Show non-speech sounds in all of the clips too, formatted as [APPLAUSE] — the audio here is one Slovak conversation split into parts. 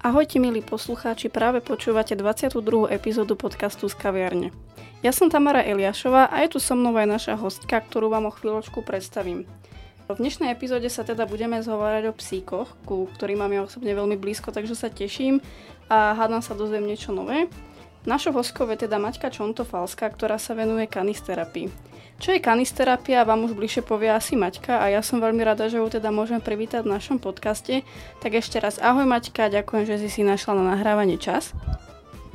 Ahojte milí poslucháči, práve počúvate 22. epizódu podcastu z kaviarne. Ja som Tamara Eliášová a je tu so mnou aj naša hostka, ktorú vám o chvíľočku predstavím. V dnešnej epizóde sa teda budeme zhovárať o psíkoch, ku ktorým mám ja osobne veľmi blízko, takže sa teším a hádam sa dozviem niečo nové. Našou hostkou je teda Maťka Čontofalská, ktorá sa venuje kanisterapii. Čo je kanisterapia, vám už bližšie povie asi Maťka a ja som veľmi rada, že ju teda môžem privítať v našom podcaste. Tak ešte raz ahoj Maťka, ďakujem, že si si našla na nahrávanie čas.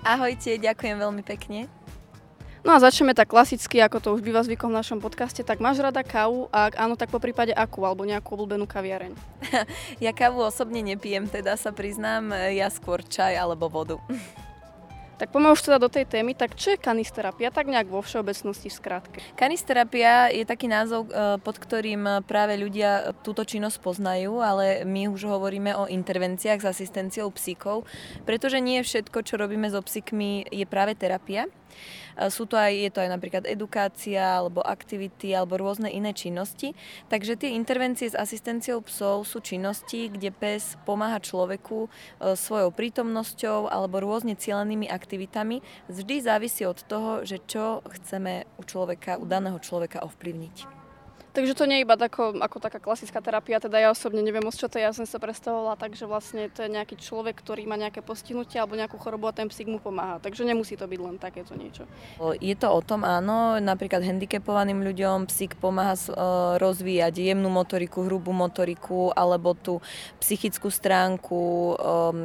Ahojte, ďakujem veľmi pekne. No a začneme tak klasicky, ako to už býva zvykom v našom podcaste. Tak máš rada kávu? A ak áno, tak po prípade akú? Alebo nejakú obľúbenú kaviareň? [LAUGHS] ja kávu osobne nepijem, teda sa priznám, ja skôr čaj alebo vodu. [LAUGHS] Tak poďme už teda do tej témy, tak čo je kanisterapia, tak nejak vo všeobecnosti v? Kanisterapia je taký názov, e, pod ktorým práve ľudia túto činnosť poznajú, ale my už hovoríme o intervenciách s asistenciou psíkov, pretože nie všetko, čo robíme so psíkmi, je práve terapia. Sú to aj, je to aj napríklad edukácia, alebo aktivity, alebo rôzne iné činnosti. Takže tie intervencie s asistenciou psov sú činnosti, kde pes pomáha človeku e, svojou prítomnosťou alebo rôzne cielenými aktivitami. Vždy závisí od toho, že čo chceme u človeka, u daného človeka ovplyvniť. Takže to nie je iba tako, ako taká klasická terapia, teda ja osobne neviem moc, čo to je, ja som sa predstavovala tak, že vlastne to je nejaký človek, ktorý má nejaké postihnutie alebo nejakú chorobu a ten psík mu pomáha. Takže nemusí to byť len takéto niečo. Je to o tom, áno, napríklad handicapovaným ľuďom psík pomáha rozvíjať jemnú motoriku, hrubú motoriku alebo tú psychickú stránku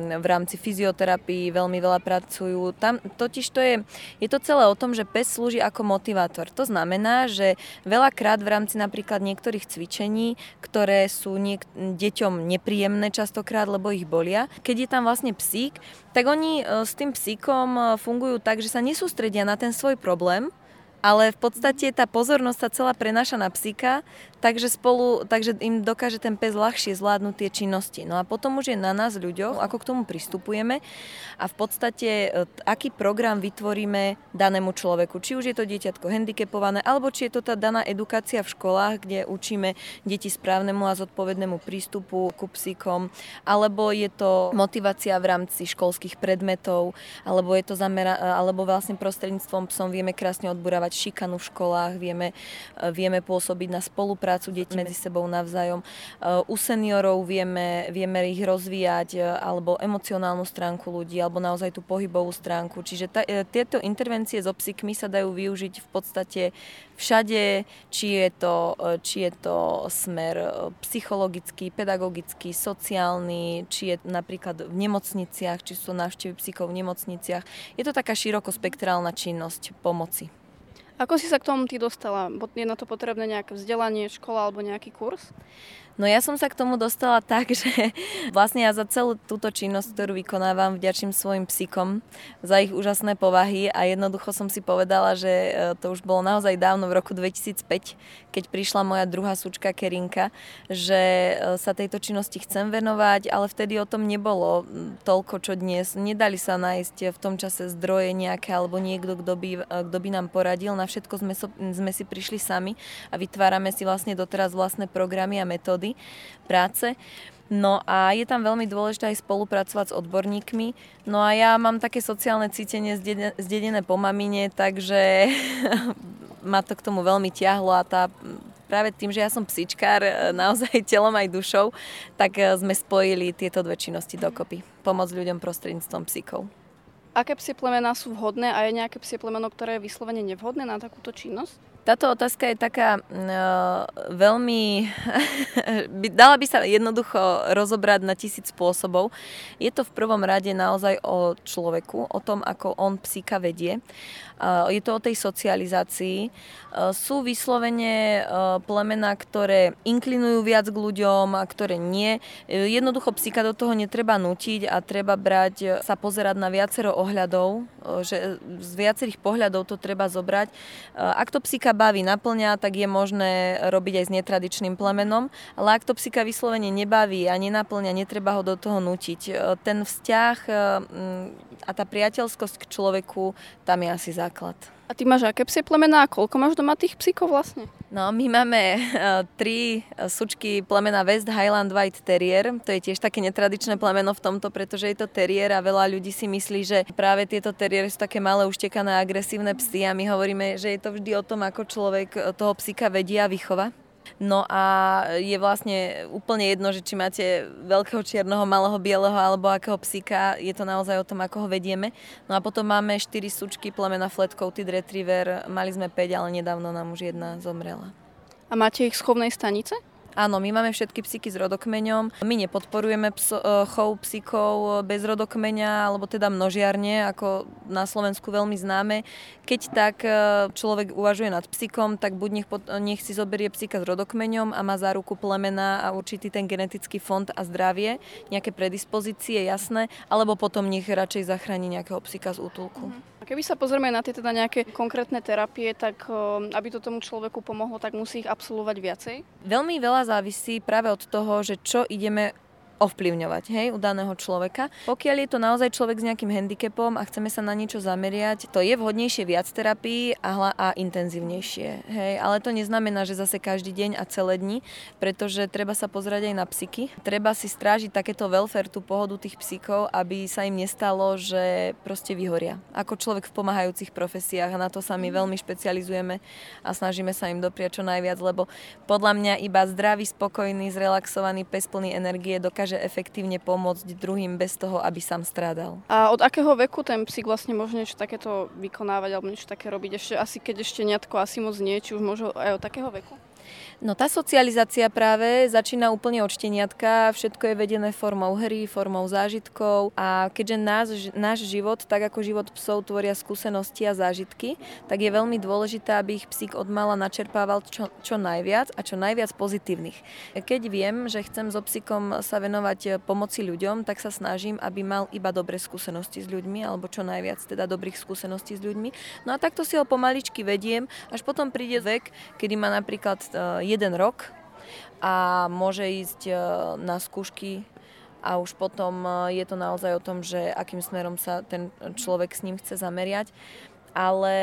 v rámci fyzioterapii veľmi veľa pracujú. Tam totiž to je, je to celé o tom, že pes slúži ako motivátor. To znamená, že veľakrát v rámci napríklad napríklad niektorých cvičení, ktoré sú niek- deťom nepríjemné častokrát, lebo ich bolia. Keď je tam vlastne psík, tak oni e, s tým psíkom e, fungujú tak, že sa nesústredia na ten svoj problém, ale v podstate tá pozornosť sa celá prenáša na psíka, takže, spolu, takže im dokáže ten pes ľahšie zvládnuť tie činnosti. No a potom už je na nás ľuďoch, ako k tomu pristupujeme a v podstate e, aký program vytvoríme danému človeku. Či už je to dieťatko handicapované, alebo či je to tá daná edukácia v školách, kde učíme deti správnemu a zodpovednému prístupu ku psíkom, alebo je to motivácia v rámci školských predmetov, alebo je to zamera- alebo vlastne prostredníctvom psom vieme krásne odburávať eliminovať šikanu v školách, vieme, e, vieme pôsobiť na spoluprácu detí medzi sebou navzájom. E, u seniorov vieme, vieme ich rozvíjať e, alebo emocionálnu stránku ľudí, alebo naozaj tú pohybovú stránku. Čiže ta, tieto intervencie so psíkmi sa dajú využiť v podstate všade, či je to, či je to smer psychologický, pedagogický, sociálny, či je napríklad v nemocniciach, či sú návštevy psíkov v nemocniciach. Je to taká širokospektrálna činnosť pomoci. Ako si sa k tomu ty dostala? Je na to potrebné nejaké vzdelanie, škola alebo nejaký kurz? No ja som sa k tomu dostala [LAUGHS] tak, že vlastne ja za celú túto činnosť, ktorú vykonávam, vďačím svojim psíkom za ich úžasné povahy a jednoducho som si povedala, že e, to už bolo naozaj dávno v roku 2005, keď prišla moja druhá súčka Kerinka, že e, sa tejto činnosti chcem venovať, ale vtedy o tom nebolo toľko, čo dnes. Nedali sa nájsť v tom čase zdroje nejaké alebo niekto, kto by, e, kto by nám poradil. Na všetko sme, sme si prišli sami a vytvárame si vlastne doteraz vlastné programy a metódy práce. No a je tam veľmi dôležité aj spolupracovať s odborníkmi. No a ja mám také sociálne cítenie zdedené po mamine, takže [LAUGHS] ma to k tomu veľmi ťahlo a tá práve tým, že ja som psičkár, e, naozaj [LAUGHS] telom aj dušou, tak e, sme spojili tieto dve činnosti dokopy. Pomoc ľuďom prostredníctvom psíkov. Aké psie plemená sú vhodné a je nejaké psie plemeno, ktoré je vyslovene nevhodné na takúto činnosť? Táto otázka je taká uh, veľmi... [LAUGHS] dala by sa jednoducho rozobrať na tisíc spôsobov. Je to v prvom rade naozaj o človeku, o tom, ako on psíka vedie. Uh, je to o tej socializácii. Uh, sú vyslovene uh, plemená, ktoré inklinujú viac k ľuďom a ktoré nie. Jednoducho psíka do toho netreba nutiť a treba brať, sa pozerať na viacero ohľadov, že z viacerých pohľadov to treba zobrať. Ak to psíka psíka baví, naplňa, tak je možné robiť aj s netradičným plemenom, ale ak to psíka vyslovene nebaví a nenaplňa, netreba ho do toho nutiť. E, ten vzťah e, a tá priateľskosť k človeku, tam je asi základ. A ty máš aké psie plemená a koľko máš doma tých psíkov vlastne? No, my máme uh, tri sučky plemena West Highland White Terrier. To je tiež také netradičné plemeno v tomto, pretože je to terrier a veľa ľudí si myslí, že práve tieto terriery sú také malé, uštekané, agresívne psy a my hovoríme, že je to vždy o tom, ako človek toho psíka vedia a vychova. No a je vlastne úplne jedno, že či máte veľkého čierneho, malého bieleho alebo akého psíka, je to naozaj o tom, ako ho vedieme. No a potom máme 4 sučky plemena Flat Coated Retriever, mali sme 5, ale nedávno nám už jedna zomrela. A máte ich schovnej stanice? Áno, my máme všetky psíky s rodokmeňom. My nepodporujeme pso, e, chov psíkov bez rodokmeňa, alebo teda množiarne, ako na Slovensku veľmi známe. Keď tak e, človek uvažuje nad psíkom, tak buď nech, nech si zoberie psíka s rodokmeňom a má záruku plemena a určitý ten genetický fond a zdravie, nejaké predispozície, jasné, alebo potom nech radšej zachráni nejakého psíka z útulku. Mm-hmm. Keby sa pozrieme na tie teda nejaké konkrétne terapie, tak aby to tomu človeku pomohlo, tak musí ich absolvovať viacej? Veľmi veľa závisí práve od toho, že čo ideme ovplyvňovať hej, u daného človeka. Pokiaľ je to naozaj človek s nejakým handicapom a chceme sa na niečo zameriať, to je vhodnejšie viac terapii a, hla, a intenzívnejšie. Hej. Ale to neznamená, že zase každý deň a celé dni, pretože treba sa pozrieť aj na psyky. Treba si strážiť takéto welfare, tú pohodu tých psíkov, aby sa im nestalo, že proste vyhoria. Ako človek v pomáhajúcich profesiách a na to sa my veľmi špecializujeme a snažíme sa im dopriať čo najviac, lebo podľa mňa iba zdravý, spokojný, zrelaxovaný, pes plný energie dokáže dokáže efektívne pomôcť druhým bez toho, aby sám strádal. A od akého veku ten psík vlastne môže niečo takéto vykonávať alebo niečo také robiť? Ešte asi keď ešte netko asi moc nie, či už môže aj od takého veku? No tá socializácia práve začína úplne od šteniatka, všetko je vedené formou hry, formou zážitkov a keďže náš, náš život, tak ako život psov tvoria skúsenosti a zážitky, tak je veľmi dôležité, aby ich psík od mala načerpával čo, čo najviac a čo najviac pozitívnych. Keď viem, že chcem so psíkom sa venovať pomoci ľuďom, tak sa snažím, aby mal iba dobré skúsenosti s ľuďmi alebo čo najviac teda dobrých skúseností s ľuďmi. No a takto si ho pomaličky vediem, až potom príde vek, kedy má napríklad e, jeden rok a môže ísť e, na skúšky a už potom e, je to naozaj o tom, že akým smerom sa ten človek s ním chce zameriať. Ale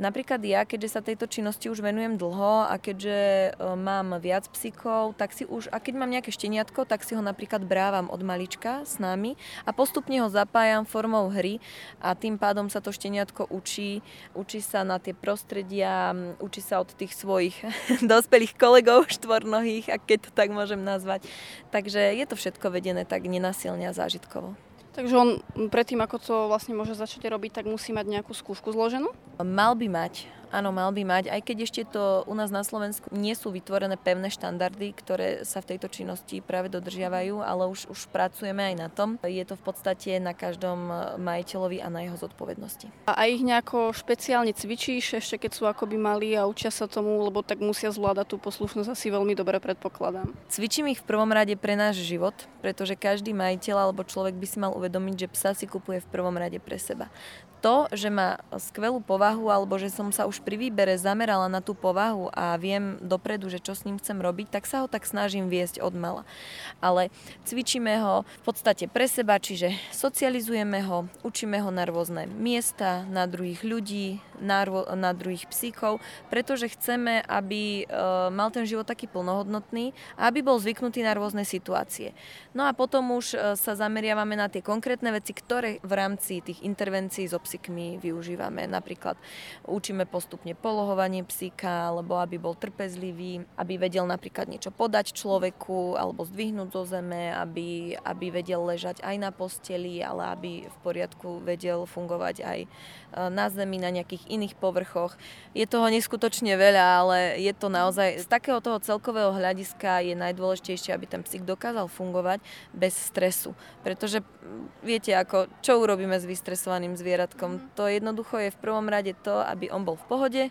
napríklad ja, keďže sa tejto činnosti už venujem dlho a keďže e, mám viac psíkov, tak si už, a keď mám nejaké šteniatko, tak si ho napríklad brávam od malička s nami a postupne ho zapájam formou hry a tým pádom sa to šteniatko učí, učí sa na tie prostredia, učí sa od tých svojich [LAUGHS] dospelých kolegov štvornohých, a keď to tak môžem nazvať. Takže je to všetko vedené tak nenasilne a zážitkovo. Takže on predtým, ako to vlastne môže začať robiť, tak musí mať nejakú skúšku zloženú? Mal by mať. Áno, mal by mať, aj keď ešte to u nás na Slovensku nie sú vytvorené pevné štandardy, ktoré sa v tejto činnosti práve dodržiavajú, ale už, už pracujeme aj na tom. Je to v podstate na každom majiteľovi a na jeho zodpovednosti. A ich nejako špeciálne cvičíš, ešte keď sú akoby malí a učia sa tomu, lebo tak musia zvládať tú poslušnosť asi veľmi dobre predpokladám. Cvičím ich v prvom rade pre náš život, pretože každý majiteľ alebo človek by si mal uvedomiť, že psa si kupuje v prvom rade pre seba to, že má skvelú povahu alebo že som sa už pri výbere zamerala na tú povahu a viem dopredu, že čo s ním chcem robiť, tak sa ho tak snažím viesť od mala. Ale cvičíme ho v podstate pre seba, čiže socializujeme ho, učíme ho na rôzne miesta, na druhých ľudí, na, na druhých psíkov, pretože chceme, aby e, mal ten život taký plnohodnotný a aby bol zvyknutý na rôzne situácie. No a potom už e, sa zameriavame na tie konkrétne veci, ktoré v rámci tých intervencií so psíkmi využívame. Napríklad učíme postupne polohovanie psíka, alebo aby bol trpezlivý, aby vedel napríklad niečo podať človeku alebo zdvihnúť zo zeme, aby, aby vedel ležať aj na posteli, ale aby v poriadku vedel fungovať aj e, na zemi, na nejakých iných povrchoch. Je toho neskutočne veľa, ale je to naozaj z takého toho celkového hľadiska je najdôležitejšie, aby ten psík dokázal fungovať bez stresu. Pretože viete, ako, čo urobíme s vystresovaným zvieratkom? To jednoducho je v prvom rade to, aby on bol v pohode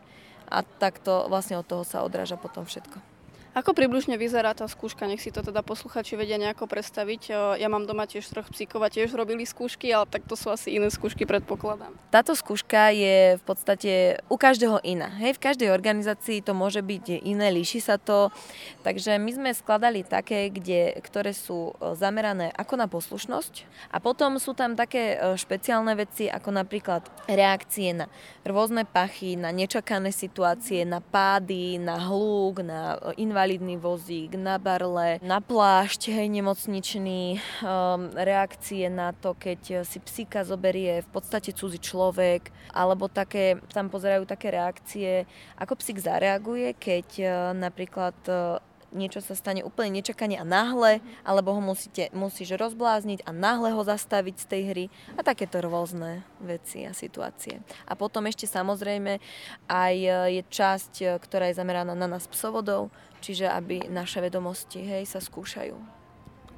a takto vlastne od toho sa odráža potom všetko. Ako približne vyzerá tá skúška? Nech si to teda posluchači vedia nejako predstaviť. Ja mám doma tiež troch psíkov a tiež robili skúšky, ale tak to sú asi iné skúšky, predpokladám. Táto skúška je v podstate u každého iná. Hej, v každej organizácii to môže byť iné, líši sa to. Takže my sme skladali také, kde, ktoré sú e, zamerané ako na poslušnosť a potom sú tam také e, špeciálne veci, ako napríklad reakcie na rôzne pachy, na nečakané situácie, na pády, na hluk, na invázie invalidný vozík, na barle, na plášť, hej, nemocničný, um, reakcie na to, keď si psíka zoberie v podstate cudzí človek, alebo také, tam pozerajú také reakcie, ako psík zareaguje, keď uh, napríklad uh, niečo sa stane úplne nečakane a náhle, alebo ho musíte, musíš rozblázniť a náhle ho zastaviť z tej hry a takéto rôzne veci a situácie. A potom ešte samozrejme aj e, je časť, e, ktorá je zameraná na nás psovodov, čiže aby naše vedomosti hej, sa skúšajú.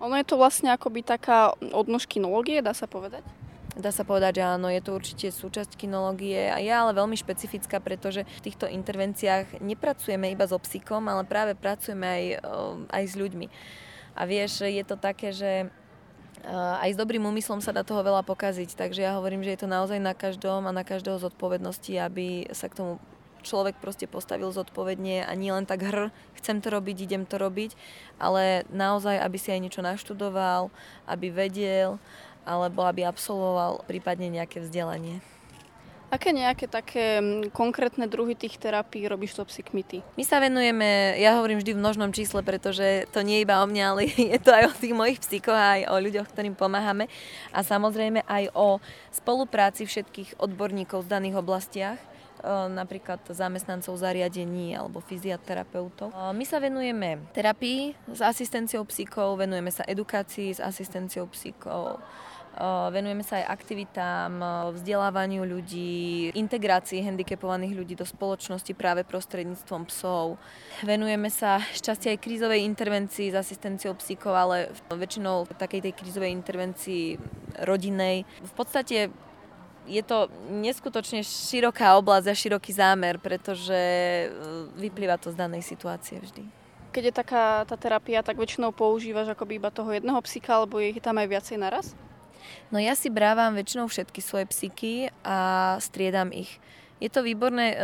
Ono je to vlastne akoby taká odnož kinológie, dá sa povedať? Dá sa povedať, že áno, je to určite súčasť kinológie a je ale veľmi špecifická, pretože v týchto intervenciách nepracujeme iba so psíkom, ale práve pracujeme aj, aj s ľuďmi. A vieš, je to také, že aj s dobrým úmyslom sa dá toho veľa pokaziť, takže ja hovorím, že je to naozaj na každom a na každého zodpovednosti, aby sa k tomu človek proste postavil zodpovedne a nie len tak hr, chcem to robiť, idem to robiť, ale naozaj, aby si aj niečo naštudoval, aby vedel alebo aby absolvoval prípadne nejaké vzdelanie. Aké nejaké také konkrétne druhy tých terapií robíš to psykmity? My sa venujeme, ja hovorím vždy v množnom čísle, pretože to nie je iba o mňa, ale [LAUGHS] je to aj o tých mojich psychoch, aj o ľuďoch, ktorým pomáhame a samozrejme aj o spolupráci všetkých odborníkov v daných oblastiach napríklad zamestnancov zariadení alebo fyzioterapeutov. My sa venujeme terapii s asistenciou psychov, venujeme sa edukácii s asistenciou psychov, Venujeme sa aj aktivitám, vzdelávaniu ľudí, integrácii handicapovaných ľudí do spoločnosti práve prostredníctvom psov. Venujeme sa šťastie aj krízovej intervencii s asistenciou psíkov, ale väčšinou takej tej krízovej intervencii rodinej. V podstate je to neskutočne široká oblasť a široký zámer, pretože e, vyplýva to z danej situácie vždy. Keď je taká tá terapia, tak väčšinou používaš akoby iba toho jedného psíka, alebo je ich tam aj viacej naraz? No ja si brávam väčšinou všetky svoje psyky a striedam ich. Je to výborné. E,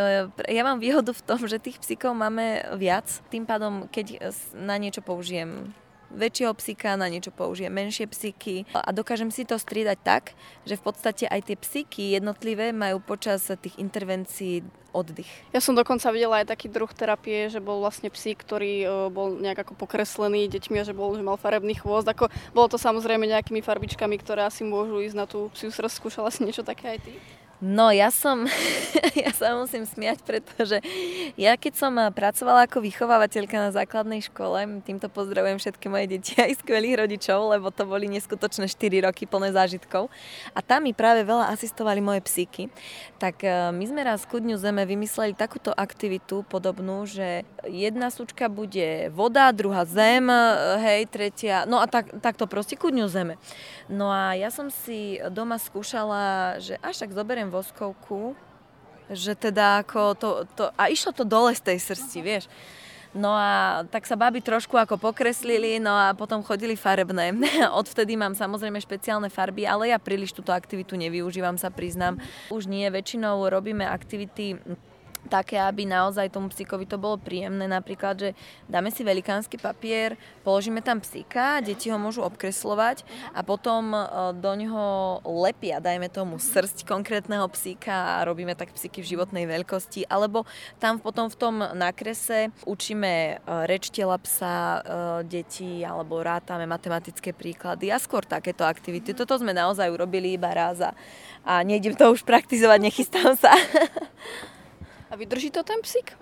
ja mám výhodu v tom, že tých psíkov máme viac. Tým pádom, keď na niečo použijem väčšieho psíka, na niečo použijem menšie psíky a dokážem si to striedať tak, že v podstate aj tie psíky jednotlivé majú počas tých intervencií oddych. Ja som dokonca videla aj taký druh terapie, že bol vlastne psík, ktorý e, bol nejak ako pokreslený deťmi a že, bol, že mal farebný chvost. Ako, bolo to samozrejme nejakými farbičkami, ktoré asi môžu ísť na tú psiu srst. Skúšala si niečo také aj ty? No ja som, [LAUGHS] ja sa musím smiať, pretože ja keď som pracovala ako vychovávateľka na základnej škole, týmto pozdravujem všetky moje deti aj skvelých rodičov, lebo to boli neskutočné 4 roky plné zážitkov a tam mi práve veľa asistovali moje psíky, tak e, my sme raz ku Dňu Zeme vymysleli takúto aktivitu podobnú, že jedna súčka bude voda, druhá zem, e, hej, tretia, no a tak, takto proste ku Dňu Zeme. No a ja som si doma skúšala, že až tak zoberiem voskovku, že teda ako to, to, a išlo to dole z tej srsti, vieš. No a tak sa baby trošku ako pokreslili, no a potom chodili farebné. [LAUGHS] Odvtedy mám samozrejme špeciálne farby, ale ja príliš túto aktivitu nevyužívam, sa priznám. Už nie, väčšinou robíme aktivity také, aby naozaj tomu psíkovi to bolo príjemné. Napríklad, že dáme si velikánsky papier, položíme tam psíka, deti ho môžu obkreslovať a potom e, do ňoho lepia, dajme tomu srst konkrétneho psíka a robíme tak psíky v životnej veľkosti. Alebo tam potom v tom nakrese učíme e, reč tela psa e, deti alebo rátame matematické príklady a skôr takéto aktivity. Toto sme naozaj urobili iba raz a, a nejdem to už praktizovať, nechystám sa. [LAUGHS] A vydrží to ten psík?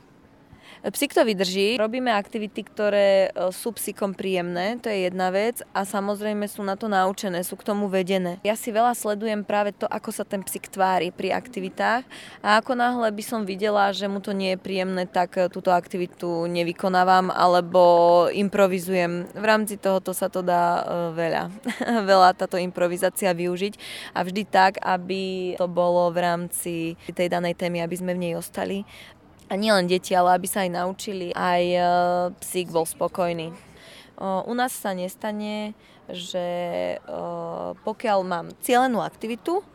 Psík to vydrží. Robíme aktivity, ktoré e, sú psíkom príjemné, to je jedna vec a samozrejme sú na to naučené, sú k tomu vedené. Ja si veľa sledujem práve to, ako sa ten psík tvári pri aktivitách a ako náhle by som videla, že mu to nie je príjemné, tak e, túto aktivitu nevykonávam alebo improvizujem. V rámci tohoto sa to dá e, veľa, [LAUGHS] veľa táto improvizácia využiť a vždy tak, aby to bolo v rámci tej danej témy, aby sme v nej ostali a nielen deti, ale aby sa aj naučili, aj uh, psík bol spokojný. Uh, u nás sa nestane, že uh, pokiaľ mám cieľenú aktivitu,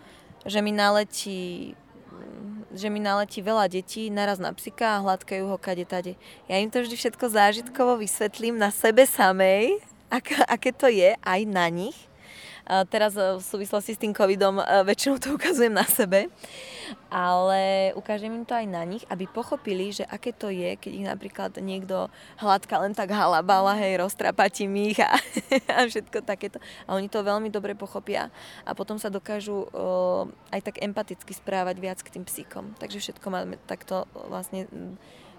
že mi naletí že mi naletí veľa detí naraz na psika a hladkajú ho kade tade. Ja im to vždy všetko zážitkovo vysvetlím na sebe samej, ak, aké to je aj na nich Teraz e, v súvislosti s tým covidom e, väčšinou to [LAUGHS] ukazujem na sebe, ale ukážem im to aj na nich, aby pochopili, že aké to je, keď ich napríklad niekto hladka len tak halabala, hej, roztrapatí ich a, [LAUGHS] a všetko takéto. A oni to veľmi dobre pochopia a potom sa dokážu uh, aj tak empaticky správať viac k tým psíkom. Takže všetko máme takto vlastne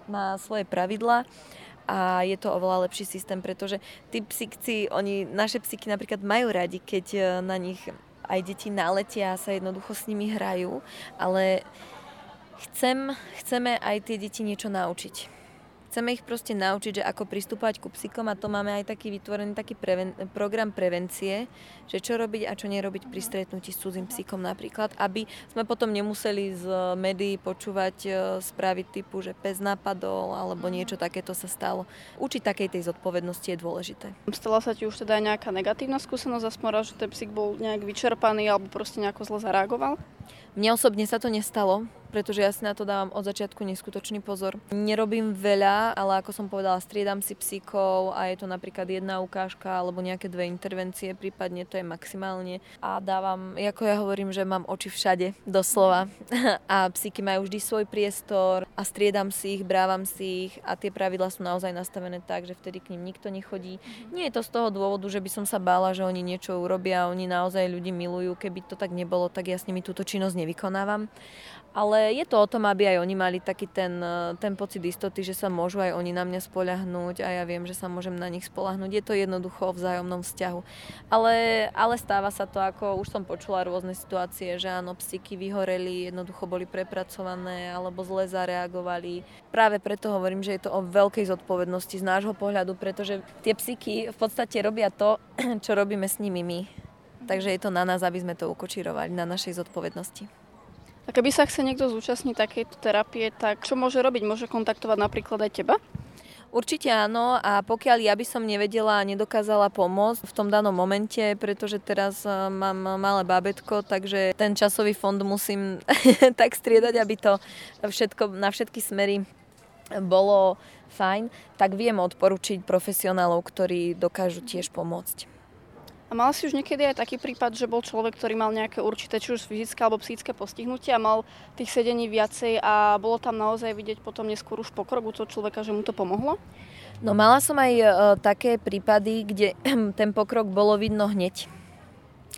má svoje pravidla a je to oveľa lepší systém, pretože tí psíkci, oni, naše psíky napríklad majú radi, keď e, na nich aj deti naletia a sa jednoducho s nimi hrajú, ale chcem, chceme aj tie deti niečo naučiť. Chceme ich proste naučiť, že ako pristúpať ku psíkom a to máme aj taký vytvorený taký preven- program prevencie, že čo robiť a čo nerobiť pri stretnutí s cudzím psíkom napríklad, aby sme potom nemuseli z médií počúvať e, správy typu, že pes napadol alebo niečo takéto sa stalo. Učiť takej tej zodpovednosti je dôležité. Stala sa ti už teda nejaká negatívna skúsenosť a že ten psík bol nejak vyčerpaný alebo proste nejako zle zareagoval? Mne osobne sa to nestalo, pretože ja si na to dávam od začiatku neskutočný pozor. Nerobím veľa, ale ako som povedala, striedam si psíkov a je to napríklad jedna ukážka alebo nejaké dve intervencie, prípadne to je maximálne. A dávam, ako ja hovorím, že mám oči všade, doslova. [LAUGHS] A psíky majú vždy svoj priestor a striedam si ich, brávam si ich a tie pravidla sú naozaj nastavené tak, že vtedy k ním nikto nechodí. Nie je to z toho dôvodu, že by som sa bála, že oni niečo urobia, oni naozaj ľudí milujú. Keby to tak nebolo, tak ja s nimi túto činnosť nevykonávam. Ale je to o tom, aby aj oni mali taký ten, ten pocit istoty, že sa môžu aj oni na mňa spoľahnúť a ja viem, že sa môžem na nich spolahnúť. Je to jednoducho o vzájomnom vzťahu. Ale, ale stáva sa to, ako už som počula rôzne situácie, že áno, psíky vyhoreli, jednoducho boli prepracované alebo zle zareagovali. Práve preto hovorím, že je to o veľkej zodpovednosti z nášho pohľadu, pretože tie psíky v podstate robia to, [CLEARS THROAT] čo robíme s nimi my. Takže je to na nás, aby sme to ukočirovali, na našej zodpovednosti. A keby sa chce niekto zúčastniť takejto terapie, tak čo môže robiť? Môže kontaktovať napríklad aj teba? Určite áno a pokiaľ ja by som nevedela a nedokázala pomôcť v tom danom momente, pretože teraz e, mám malé bábetko, takže ten časový fond musím [LAUGHS] tak striedať, aby to všetko na všetky smery bolo fajn, tak viem odporučiť profesionálov, ktorí dokážu tiež pomôcť. A mal si už niekedy aj taký prípad, že bol človek, ktorý mal nejaké určité, či už fyzické alebo psychické postihnutie a mal tých sedení viacej a bolo tam naozaj vidieť potom neskôr už pokrok u toho človeka, že mu to pomohlo? No mala som aj e, také prípady, kde [CLEARS THROAT] ten pokrok bolo vidno hneď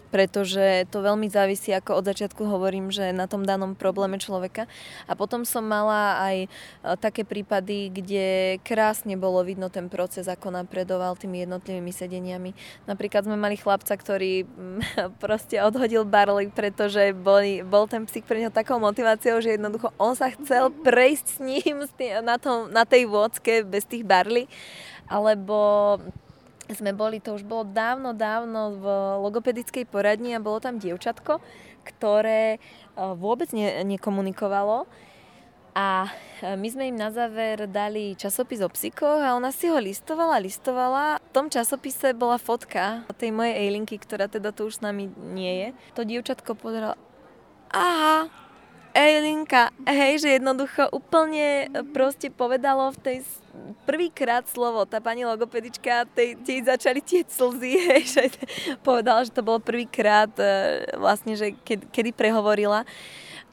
pretože to veľmi závisí, ako od začiatku hovorím, že na tom danom probléme človeka. A potom som mala aj e, také prípady, kde krásne bolo vidno ten proces, ako napredoval tými jednotlivými sedeniami. Napríklad sme mali chlapca, ktorý [LAUGHS] proste odhodil barley, pretože boli, bol ten psík pre neho takou motiváciou, že jednoducho on sa chcel prejsť s ním na, tom, na tej vôcke bez tých barley. Alebo sme boli, to už bolo dávno, dávno v logopedickej poradni a bolo tam dievčatko, ktoré e, vôbec ne, nekomunikovalo. A e, my sme im na záver dali časopis o psíkoch a ona si ho listovala, listovala. V tom časopise bola fotka tej mojej Eilinky, ktorá teda tu už s nami nie je. To dievčatko povedala, aha, Eilinka, hej, že jednoducho úplne proste povedalo v tej prvýkrát slovo, tá pani logopedička, tej, tej začali tie slzy, [LAUGHS] hej, že povedala, že to bolo prvýkrát e, vlastne, že kedy, kedy prehovorila.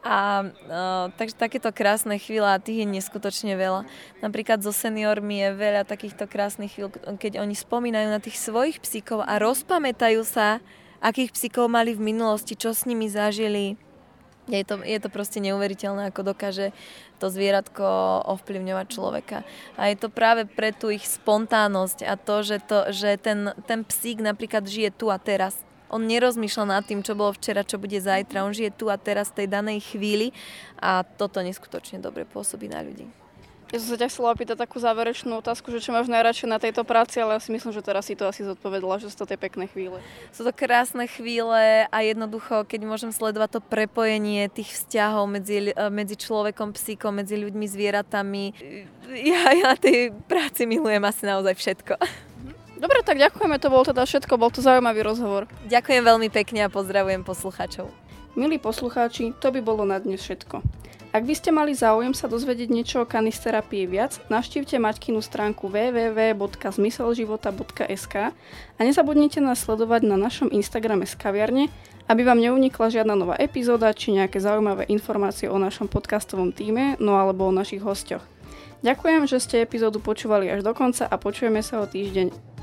A uh, takže takéto krásne chvíle a tých je neskutočne veľa. Napríklad so seniormi je veľa takýchto krásnych chvíľ, keď oni spomínajú na tých svojich psíkov a rozpamätajú sa, akých psíkov mali v minulosti, čo s nimi zažili, je to, je to proste neuveriteľné, ako dokáže to zvieratko ovplyvňovať človeka. A je to práve pre tú ich spontánnosť a to, že, to, že ten, ten psík napríklad žije tu a teraz. On nerozmýšľa nad tým, čo bolo včera, čo bude zajtra. On žije tu a teraz v tej danej chvíli a toto neskutočne dobre pôsobí na ľudí. Ja som sa ťa chcela opýtať takú záverečnú otázku, že čo máš najradšej na tejto práci, ale ja si myslím, že teraz si to asi zodpovedala, že sú to tie pekné chvíle. Sú to krásne chvíle a jednoducho, keď môžem sledovať to prepojenie tých vzťahov medzi, medzi človekom, psíkom, medzi ľuďmi, zvieratami, ja, ja na tej práci milujem asi naozaj všetko. Dobre, tak ďakujeme, to bol teda všetko, bol to zaujímavý rozhovor. Ďakujem veľmi pekne a pozdravujem poslucháčov. Milí poslucháči, to by bolo na dnes všetko. Ak by ste mali záujem sa dozvedieť niečo o kanisterapii viac, navštívte Maťkinu stránku www.zmyselživota.sk a nezabudnite nás sledovať na našom Instagrame Skaviarne, aby vám neunikla žiadna nová epizóda či nejaké zaujímavé informácie o našom podcastovom týme, no alebo o našich hostoch. Ďakujem, že ste epizódu počúvali až do konca a počujeme sa o týždeň.